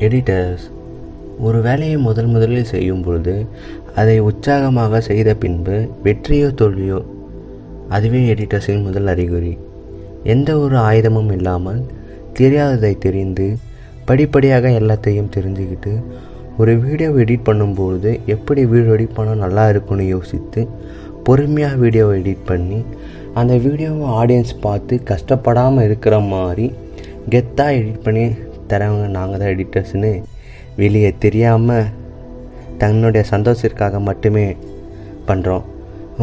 Editors ஒரு வேலையை முதல் முதலில் செய்யும் பொழுது அதை உற்சாகமாக செய்த பின்பு வெற்றியோ தோல்வியோ அதுவே எடிட்டர்ஸின் முதல் அறிகுறி. எந்த ஒரு ஆயுதமும் இல்லாமல் தெரியாததை தெரிந்து படிப்படியாக எல்லாத்தையும் தெரிஞ்சுக்கிட்டு ஒரு வீடியோ எடிட் பண்ணும்பொழுது எப்படி வீடியோ எடிட் பண்ணால் நல்லா இருக்கும்னு யோசித்து பொறுமையாக வீடியோவை எடிட் பண்ணி அந்த வீடியோவை ஆடியன்ஸ் பார்த்து கஷ்டப்படாமல் இருக்கிற மாதிரி கெத்தாக எடிட் பண்ணி தரவங்க நாங்கள் தான் எடிட்டர்ஸ்னு வெளியே தெரியாமல் தன்னுடைய சந்தோஷத்திற்காக மட்டுமே பண்ணுறோம்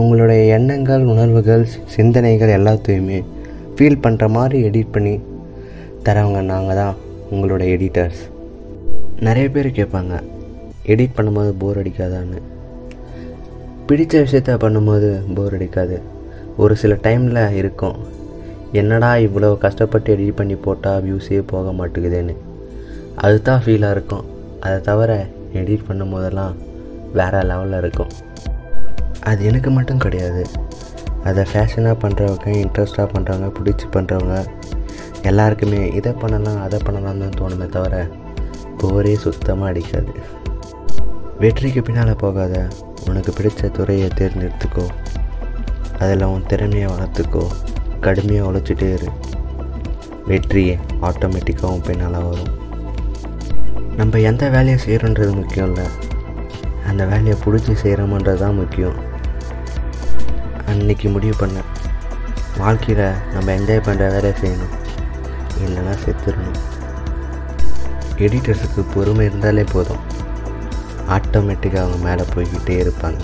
உங்களுடைய எண்ணங்கள் உணர்வுகள் சிந்தனைகள் எல்லாத்தையுமே ஃபீல் பண்ணுற மாதிரி எடிட் பண்ணி தரவங்க நாங்கள் தான் உங்களோட எடிட்டர்ஸ் நிறைய பேர் கேட்பாங்க எடிட் பண்ணும்போது போர் அடிக்காதான்னு. பிடித்த விஷயத்த பண்ணும்போது போர் அடிக்காது. ஒரு சில டைமில் இருக்கும். என்னடா இவ்வளோ கஷ்டப்பட்டு எடிட் பண்ணி போட்டால் வியூஸே போக மாட்டேங்குதுன்னு. அதுதான் ஃபீலாக இருக்கும். அதை தவிர எடிட் பண்ணும் போதெல்லாம் வேறு லெவலில் இருக்கும். அது எனக்கு மட்டும் கிடையாது. அதை ஃபேஷனாக பண்ணுறவங்க இன்ட்ரெஸ்டாக பண்ணுறவங்க பிடிச்சி பண்ணுறவங்க எல்லாருக்குமே இதை பண்ணலாம் அதை பண்ணலாம் தான் தோணுமே தவிர போரே சுத்தமாக அடிக்காது. வெற்றிக்கு பின்னால் போகாத. உனக்கு பிடிச்ச துறையை தேர்ந்தெடுத்துக்கோ. அதில் உன் திறமையை வளர்த்துக்கோ. கடுமையாக உழைச்சிட்டே இரு. வெற்றியே ஆட்டோமேட்டிக்காக உன் பின்னால் வரும். நம்ம எந்த வேலையை செய்கிறோன்றது முக்கியம் இல்லை. அந்த வேலையை பிடிச்சி செய்கிறோமன்றது தான் முக்கியம். அன்னைக்கு முடிவு பண்ணேன் வாழ்க்கையில் நம்ம என்ஜாய் பண்ணுற வேலையை செய்யணும். இல்லைன்னா செத்துடணும் எடிட்டர்ஸுக்கு பொறுமை இருந்தாலே போதும். ஆட்டோமேட்டிக்காக அவங்க மேலே போய்கிட்டே இருப்பாங்க.